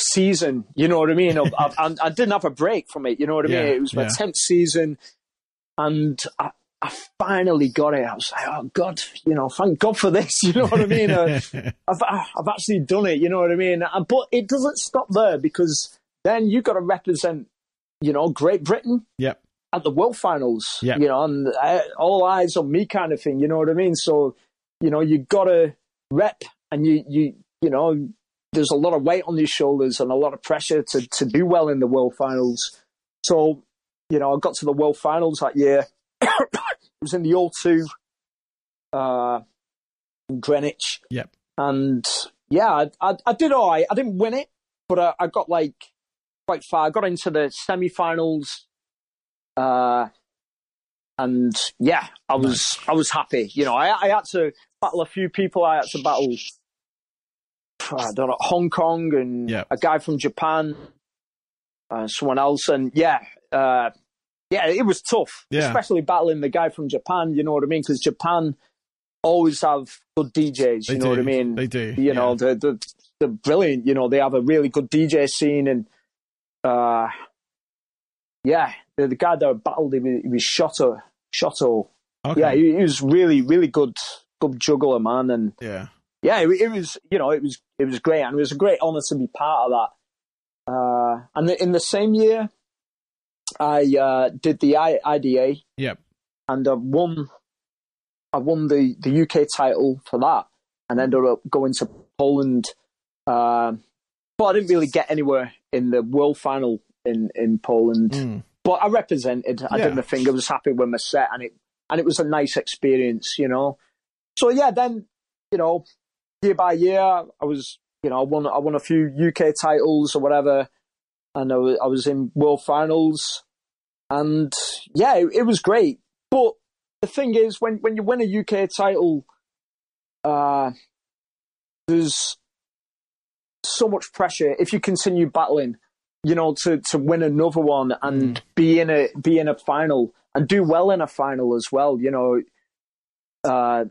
season. You know what I mean? I, I, I, didn't have a break from it. You know what I mean? It was my yeah. tenth season, and I, I finally got it. I was like, oh God, you know, thank God for this. You know what I mean? uh, I've I've actually done it. You know what I mean? Uh, but it doesn't stop there because then you've got to represent, you know, Great Britain. Yep. At the World Finals. Yep. You know, and uh, all eyes on me, kind of thing. You know what I mean? So, you know, you got to rep, and you you you know, there's a lot of weight on your shoulders and a lot of pressure to to do well in the World Finals. So, you know, I got to the World Finals that year was in the O2 uh, in Greenwich. Yep. And yeah, I, I, I did all right. I didn't win it, but I, I got like quite far. I got into the semi-finals. Uh, and yeah, I was nice. I was happy. You know, I, I had to battle a few people. I had to battle I don't know Hong Kong and yep. a guy from Japan, uh, someone else, and yeah, uh, yeah, it was tough, yeah. especially battling the guy from Japan. You know what I mean? Because Japan always have good DJs. They you know do. what I mean? They do. You yeah. know, they're, they're, they're brilliant. You know, they have a really good DJ scene, and uh, yeah, the, the guy that battled him, he was Shoto. Shoto. Okay. Yeah, he, he, was really, really good, good juggler, man, and yeah, yeah, it, it, was, you know, it was, it was great, and it was a great honor to be part of that. Uh, and in the same year, I uh, did the I- IDA. Yep. And I won. I won the, the UK title for that, and ended up going to Poland. Uh, but I didn't really get anywhere in the world final in in Poland. Mm. But I represented. I Yeah. did my thing. I was happy with my set, and it and it was a nice experience, you know. So yeah, then you know, year by year, I was you know I won I won a few UK titles or whatever, and I was, I was in world finals, and yeah, it, it was great. But the thing is, when when you win a UK title, uh, there's so much pressure if you continue battling. you know, to to win another one and Mm. be in a be in a final and do well in a final as well. You know, uh,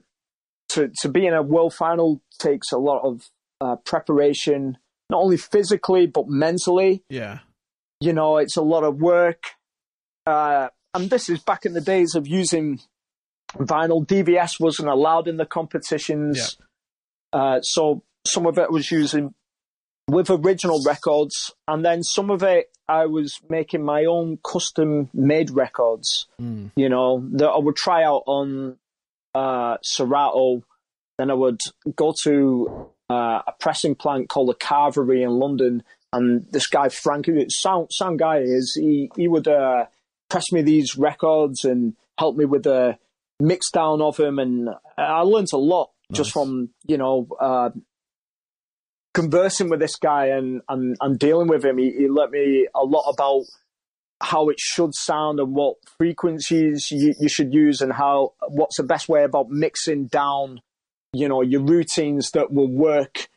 to to be in a world final takes a lot of uh, preparation, not only physically but mentally. Yeah. You know, it's a lot of work. Uh, and this is back in the days of using vinyl. DVS wasn't allowed in the competitions. Uh, so some of it was using with original records, and then some of it I was making my own custom made records. Mm. You know, that I would try out on uh, Serato. Then I would go to uh, a pressing plant called the Carvery in London, and this guy Frank, who sound sound guy is, he he would uh, press me these records and help me with the mix down of them, and I learned a lot just from you know uh, conversing with this guy and, and, and dealing with him. He, he let me a lot about how it should sound and what frequencies you, you should use and how what's the best way about mixing down you know your routines that will work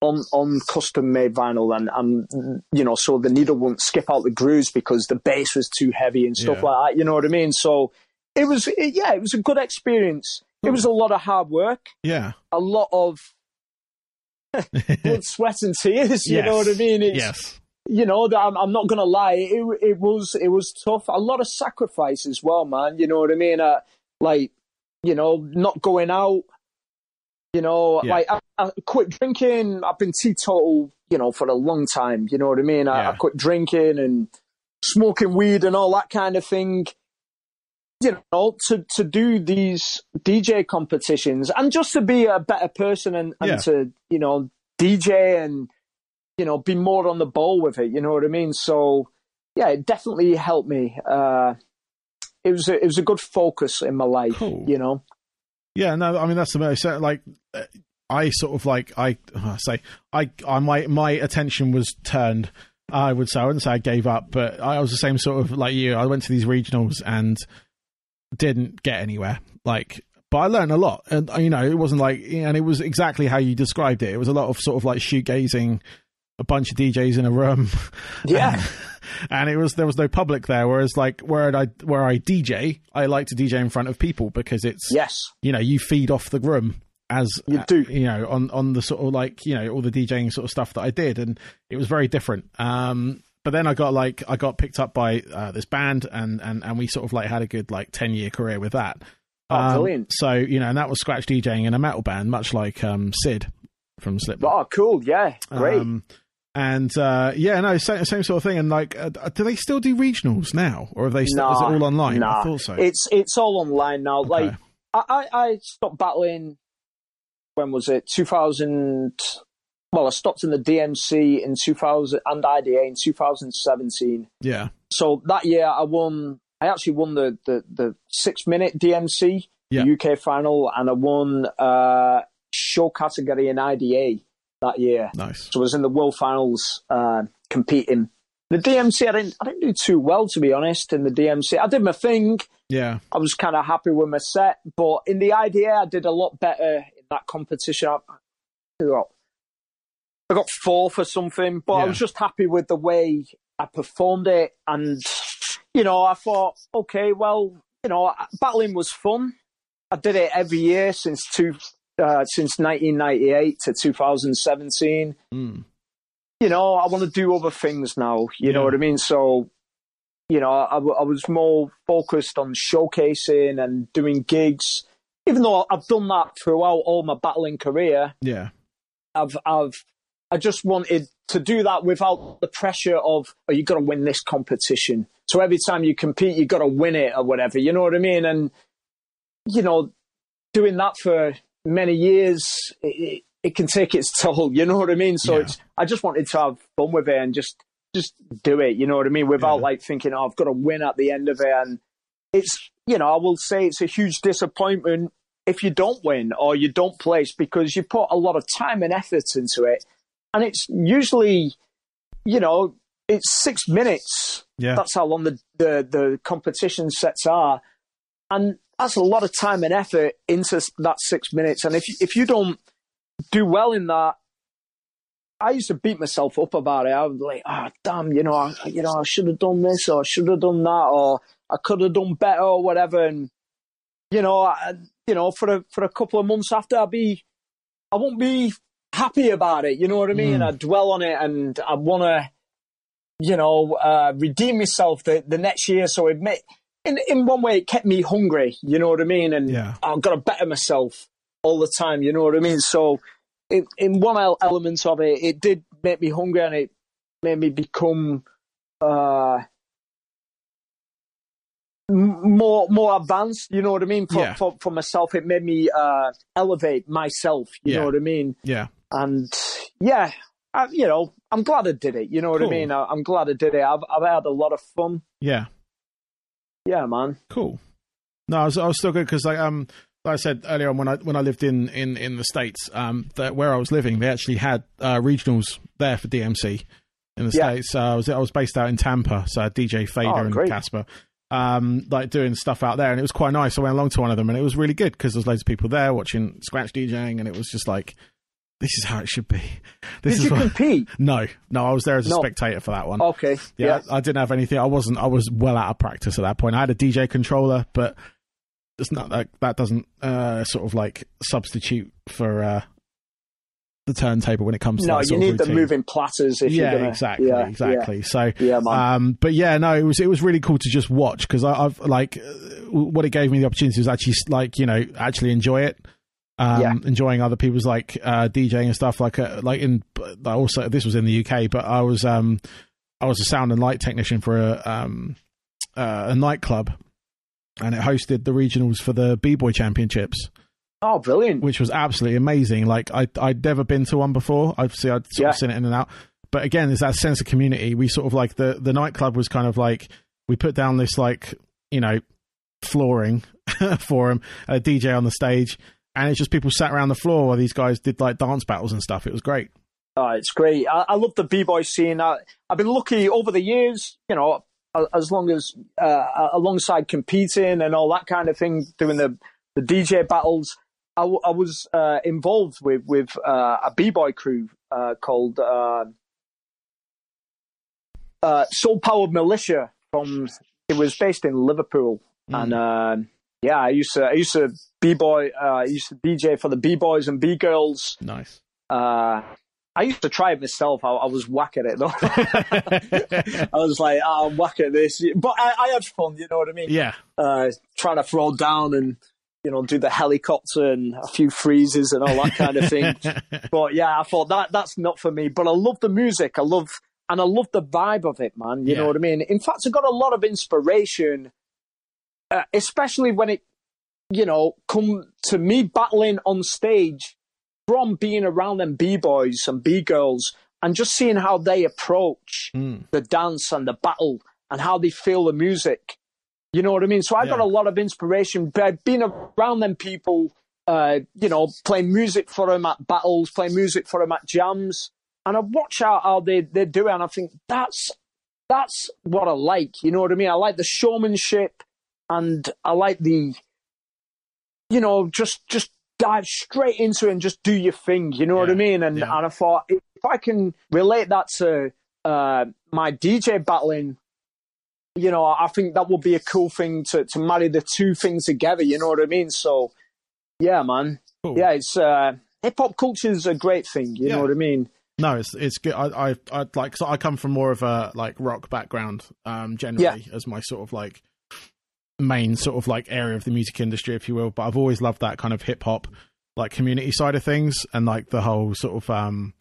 on on custom made vinyl and and you know so the needle won't skip out the grooves because the bass was too heavy and stuff Yeah. like that you know what i mean? So it was it, yeah it was a good experience. It was a lot of hard work. Yeah. a lot of blood sweat and tears you know what i mean? It's, Yes. you know that I'm, I'm not gonna lie it, it was it was tough. A lot of sacrifice as well man you know what i mean? Uh, like you know not going out you know Yeah. like I, I quit drinking i've been teetotal you know for a long time you know what i mean I, I quit drinking and smoking weed and all that kind of thing you know to to do these dj competitions and just to be a better person and, and Yeah. to you know dj and you know, be more on the ball with it. You know what I mean? So, yeah, it definitely helped me. Uh, it was a, it was a good focus in my life. Cool. You know, Yeah, no, I mean that's the most uh, like uh, I sort of like I, I say I, I my my attention was turned. I would say I wouldn't say I gave up, but I was the same sort of like you. I went to these regionals and didn't get anywhere. Like, but I learned a lot, and you know, it wasn't like, and it was exactly how you described it. It was a lot of sort of like shoegazing, a bunch of DJs in a room, yeah, and it was there was no public there. Whereas like where I where I DJ, I like to DJ in front of people because it's yes, you know you feed off the room as You uh, do. you know on on the sort of like you know all the DJing sort of stuff that I did and it was very different um but then I got like I got picked up by uh, this band and and and we sort of like had a good like 10 year career with that Oh, Um, brilliant. so you know and that was scratch DJing in a metal band much like um Sid from Slipknot oh, cool, yeah, great. um, and uh, yeah, no, same, same sort of thing. And like, uh, do they still do regionals now, or have they? St- is it all online? nah. I thought so. It's it's all online now. Like Okay. I, I, I stopped battling. When was it? Two thousand. Well, I stopped in the DMC in two thousand and IDA in two thousand seventeen. yeah, so that year I won. I actually won the the, the six minute DMC, Yeah. the UK final, and I won uh, show category in IDA that year. nice. So I was in the world finals uh, competing. The DMC, I didn't, I didn't do too well to be honest. In the DMC, I did my thing. Yeah, I was kind of happy with my set, but in the IDA, I did a lot better in that competition. I, I got, I got fourth or something, but I was just happy with the way I performed it, and you know, I thought, okay, well, you know, battling was fun. I did it every year since two, uh, since 1998 to 2017 Mm. you know, I want to do other things now. You know what I mean? So, you know, I, I was more focused on showcasing and doing gigs. Even though I've done that throughout all my battling career, yeah, I've, I've, I just wanted to do that without the pressure of, oh, you got to win this competition. So every time you compete, you got to win it or whatever. You know what I mean? And you know, doing that for many years, it, it, can take its toll. You know what I mean? So Yeah. it's, I just wanted to have fun with it and just just do it. You know what I mean? Without Yeah. like thinking, oh, I've got to win at the end of it. And it's you know, I will say it's a huge disappointment if you don't win or you don't place because you put a lot of time and effort into it, and it's usually, you know, it's six minutes yeah. that's how long the, the, the competition sets are. And that's a lot of time and effort into that six minutes. And if, you- if you don't do well in that, I used to beat myself up about it. I was like, ah, oh, damn, you know, I, you know, I should have done this or I should have done that or I could have done better or whatever. And you know, I, you know, for a for a couple of months after, I'd be, I won't be happy about it. You know what I mean? Mm. I dwell on it and I want to, you know, uh, redeem myself the, the next year. So it may, in in one way, it kept me hungry. You know what I mean? And yeah. I've got to better myself all the time. You know what I mean? So in, in one element of it, it did make me hungry and it made me become uh, more more advanced. You know what I mean? For yeah. for, for, myself, it made me uh, elevate myself. You yeah. know what I mean? Yeah. And yeah, I, you know, I'm glad I did it. You know what cool. I mean? I, am glad I did it. I've I've had a lot of fun. Yeah. Yeah, man. Cool. No, I was I was still good because like um like I said earlier on when I when I lived in in in the states, um, that where I was living, they actually had uh, regionals there for DMC in the yeah. states. Uh, I was I was based out in Tampa, so DJ Fader oh, and Casper, um, like doing stuff out there, and it was quite nice. I went along to one of them, and it was really good because there was loads of people there watching scratch DJing, and it was just like. This is how it should be. This Did is you what... compete? No, no. I was there as a no. spectator for that one. Okay. Yeah, yeah. I, I didn't have anything. I wasn't. I was well out of practice at that point. I had a DJ controller, but it's not that that doesn't uh, sort of like substitute for uh, the turntable when it comes to no, you need the moving platters. If yeah, you're gonna, exactly, yeah, exactly. Yeah. So, yeah. Um, but yeah, no, it was it was really cool to just watch because I've like what it gave me the opportunity was actually like you know actually enjoy it. Um, yeah. enjoying other people's like uh, DJing and stuff like uh, like in also this was in the UK, but I was um I was a sound and light technician for a um uh, a nightclub and it hosted the regionals for the B Boy Championships. Oh, brilliant! Which was absolutely amazing. Like I, I'd never been to one before. Obviously, I'd sort yeah. of seen it in and out. But again, there's that sense of community. We sort of like the the nightclub was kind of like we put down this like you know flooring for him, a DJ on the stage, and it's just people sat around the floor while these guys did like dance battles and stuff. It was great. Oh, it's great. I, I love the b boy scene. I, I've been lucky over the years. You know, as long as uh, alongside competing and all that kind of thing, doing the the DJ battles. I, w- I was uh, involved with with uh, a b boy crew uh, called uh, uh, Soul Powered Militia. From it was based in Liverpool, mm. and um, yeah, I used to I used to b boy I used to DJ for the b boys and b girls. Nice. I used to try it myself. I, I was whack at it though. I was like, oh, I'm whack at this, but I, I, had fun. You know what I mean? Yeah. Uh, trying to throw down and you know do the helicopter and a few freezes and all that kind of thing. but yeah, I thought that that's not for me. But I love the music. I love and I love the vibe of it, man. You yeah. know what I mean? In fact, I got a lot of inspiration, uh, especially when it, you know, come to me battling on stage from being around them b boys and b girls and just seeing how they approach mm. the dance and the battle and how they feel the music. You know what I mean? So I yeah. got a lot of inspiration by being around them people. Uh, you know, playing music for them at battles, playing music for them at jams, and I watch out how they they do it, and I think that's that's what I like. You know what I mean? I like the showmanship, and I like the, you know, just just dive straight into it and just do your thing. You know yeah, what I mean? And yeah. and I thought if I can relate that to uh, my DJ battling, you know, I think that would be a cool thing to to marry the two things together. You know what I mean? So, yeah, man, cool. yeah, it's uh, hip hop culture is a great thing. You yeah. know what I mean? No, it's it's good. I I I like. So I come from more of a like rock background, um, generally as my sort of like main sort of like area of the music industry, if you will. But I've always loved that kind of hip hop like community side of things and like the whole sort of um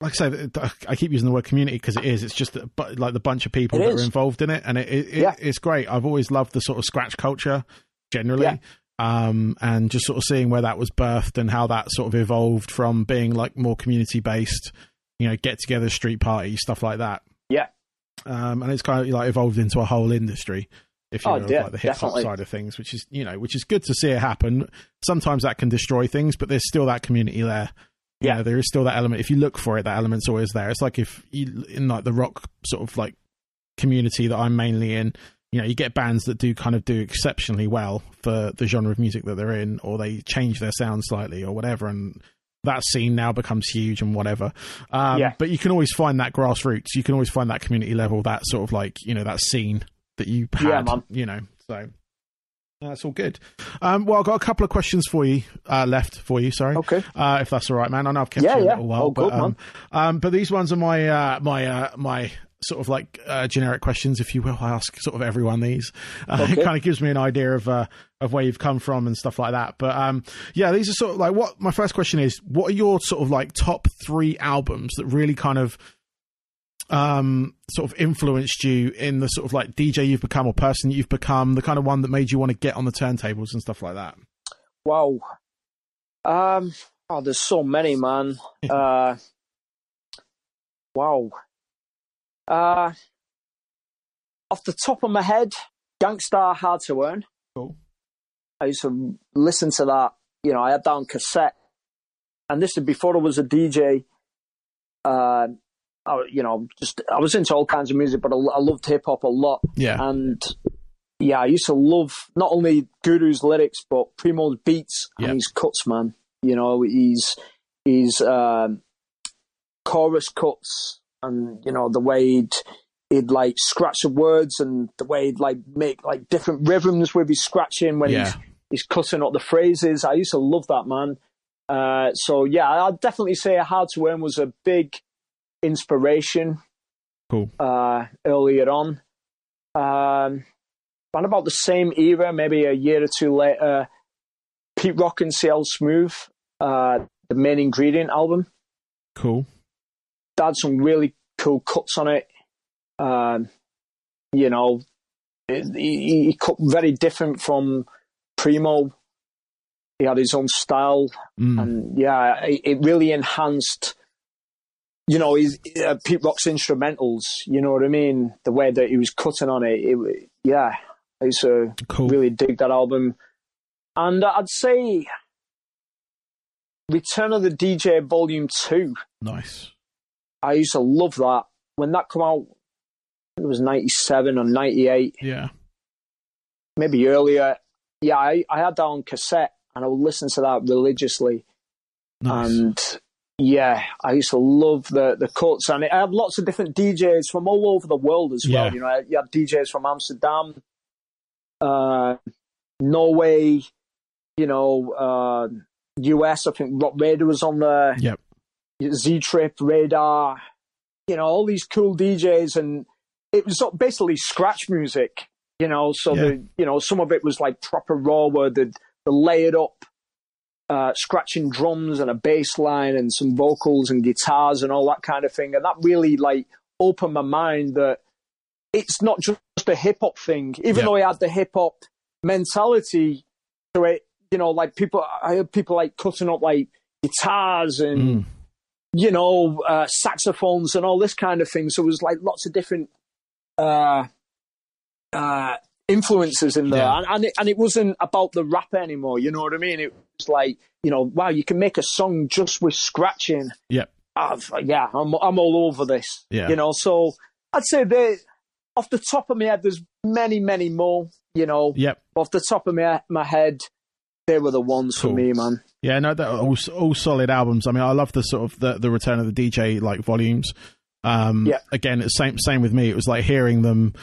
like I say, I keep using the word community because it is. It's just like the bunch of people it that is. are involved in it, and it, it, yeah. it's great. I've always loved the sort of scratch culture generally, yeah. um, and just sort of seeing where that was birthed and how that sort of evolved from being like more community based, you know, get together, street party stuff like that. Yeah, um, and it's kind of like evolved into a whole industry if you oh, know, yeah, like the hip hop side of things, which is you know, which is good to see it happen. Sometimes that can destroy things, but there's still that community there. You Yeah. know, there is still that element. If you look for it, that element's always there. It's like if you in like the rock sort of like community that I'm mainly in, you know, you get bands that do kind of do exceptionally well for the genre of music that they're in, or they change their sound slightly or whatever, and that scene now becomes huge and whatever. Um, Yeah. But you can always find that grassroots. You can always find that community level, that sort of like you know that scene that you had. Yeah. You know, so that's all good. Um, well, I've got a couple of questions for you uh, left for you. Sorry, Okay. uh, if that's all right, man. I know I've kept Yeah, you a yeah. little while, All but good, um, um, but these ones are my uh, my uh, my sort of like uh, generic questions, if you will. I ask sort of everyone these. Uh, It kind of gives me an idea of uh, of where you've come from and stuff like that. But um, yeah, these are sort of like what my first question is: What are your sort of like top three albums that really kind of um sort of influenced you in the sort of like DJ you've become or person you've become, the kind of one that made you want to get on the turntables and stuff like that? Wow. Um. Oh, there's so many, man. uh. Wow. Uh. Off the top of my head, Gang Starr Hard to Earn. Cool. I used to listen to that. You know, I had that on cassette, and this is before I was a DJ. Uh, I, you know, just I was into all kinds of music, but I, I loved hip hop a lot. Yeah. And yeah, I used to love not only Guru's lyrics but Primo's beats Yeah. and his cuts, man. You know, he's he's um, chorus cuts and you know the way he'd he'd like scratch the words and the way he'd like make like different rhythms with his scratching when Yeah. he's he's cutting up the phrases. I used to love that man. Uh, so yeah, I'd definitely say Hard to Earn was a big inspiration Cool. uh, earlier on. Um, around about the same era, maybe a year or two later, Pete Rock and CL Smooth, uh, the main ingredient album. Cool. That had some really cool cuts on it. Um, you know, he, he cut very different from Primo. He had his own style, Mm. and yeah, it, it really enhanced. You know, his uh, Pete Rock's instrumentals. You know what I mean? The way that he was cutting on it. it yeah, I used to Cool. really dig that album. And I'd say Return of the DJ Volume Two. Nice. I used to love that when that came out. It was ninety seven or ninety eight, Yeah. maybe earlier. Yeah, I, I had that on cassette, and I would listen to that religiously. Nice. And yeah, I used to love the the cuts, and I had lots of different DJs from all over the world as well. Yeah. You know, you had DJs from Amsterdam, uh, Norway, you know, uh, US. I think Rock Raider was on there. Yep. Z Trip, Radar, you know, all these cool DJs, and it was basically scratch music, you know. So Yeah. the you know some of it was like proper raw, where they they layered up uh, scratching drums and a bass line and some vocals and guitars and all that kind of thing, and that really like opened my mind that it's not just a hip hop thing, even Yeah. though it had the hip hop mentality to it. You know, like people, I heard people like cutting up like guitars and Mm. you know, uh, saxophones and all this kind of thing. So it was like lots of different uh, uh, influences in there, Yeah. and and it, and it wasn't about the rap anymore. You know what I mean? It like you know, wow, you can make a song just with scratching. Yep. I've, yeah, I'm I'm all over this. Yeah. You know, so I'd say they, off the top of my head, there's many, many more. You know, Yep. off the top of my my head, they were the ones Cool. for me, man. Yeah, no, they're all, all solid albums. I mean, I love the sort of the, the return of the DJ like volumes. Um, Yeah. Again, it's same same with me. It was like hearing them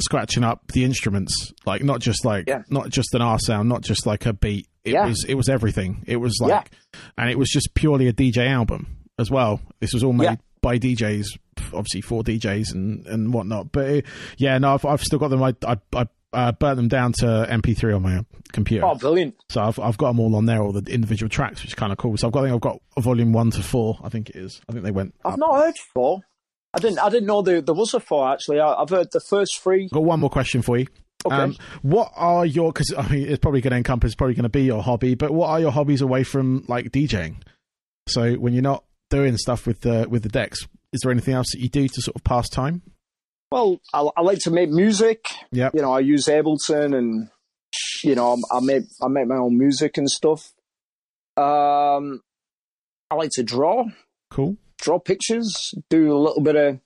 scratching up the instruments, like not just like Yeah. not just an R sound, not just like a beat. It Yeah. was it was everything. It was Yeah. like, and it was just purely a DJ album as well. This was all made Yeah. by DJs, obviously four DJs and and whatnot. But uh, yeah, no, I've I've still got them. I I. I uh, burnt them down to MP3 on my computer. Oh, brilliant! So I've I've got them all on there, all the individual tracks, which is kind of cool. So I've got I think I've got a volume one to four. I think it is. I think they went. I've Up. not heard four. I didn't. I didn't know there, there was a four. Actually, I, I've heard the first three. Got one more question for you. Okay. Um, what are your? Because I mean, it's probably going to encompass, probably going to be your hobby. But what are your hobbies away from like DJing? So when you're not doing stuff with the with the decks, is there anything else that you do to sort of pass time? Well, I, I like to make music. Yeah. You know, I use Ableton, and you know, I make I make my own music and stuff. Um, I like to draw, Cool. draw pictures, do a little bit of,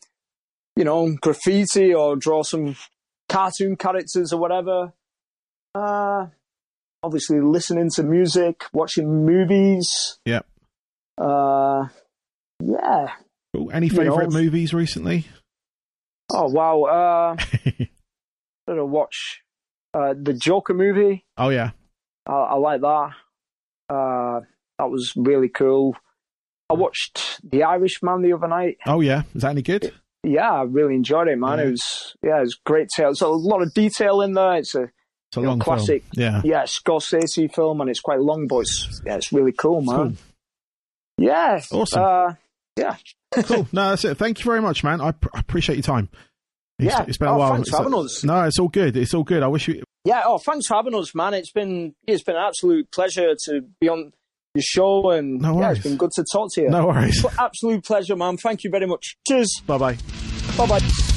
you know, graffiti or draw some cartoon characters or whatever. Uh, obviously listening to music, watching movies. Yep. Uh, yeah. Cool. Any You know, movies recently? Oh wow. Uh, I watch uh, the Joker movie? Oh yeah. I, I like that. Uh, that was really cool. I watched The Irishman the other night. Oh yeah. Is that any good? Yeah, I really enjoyed it, man. Yeah. It was yeah, it was great. Tale. There's a lot of detail in there. It's a It's a You know, classic. Film. Yeah. yeah Scorsese film, and it's quite long, but it's yeah, it's really cool, man. Cool. Yeah, Awesome. Uh, yeah, cool. No, that's it. Thank you very much, man. I, pr- I appreciate your time. It's, Yeah. it's been a Oh, while. thanks for having us. No, it's all good. It's all good. I wish you. yeah. Oh, thanks for having us, man. It's been it's been an absolute pleasure to be on your show, and No yeah, it's been good to talk to you. No worries. Absolute pleasure, man. Thank you very much. Cheers. Bye bye. Bye bye.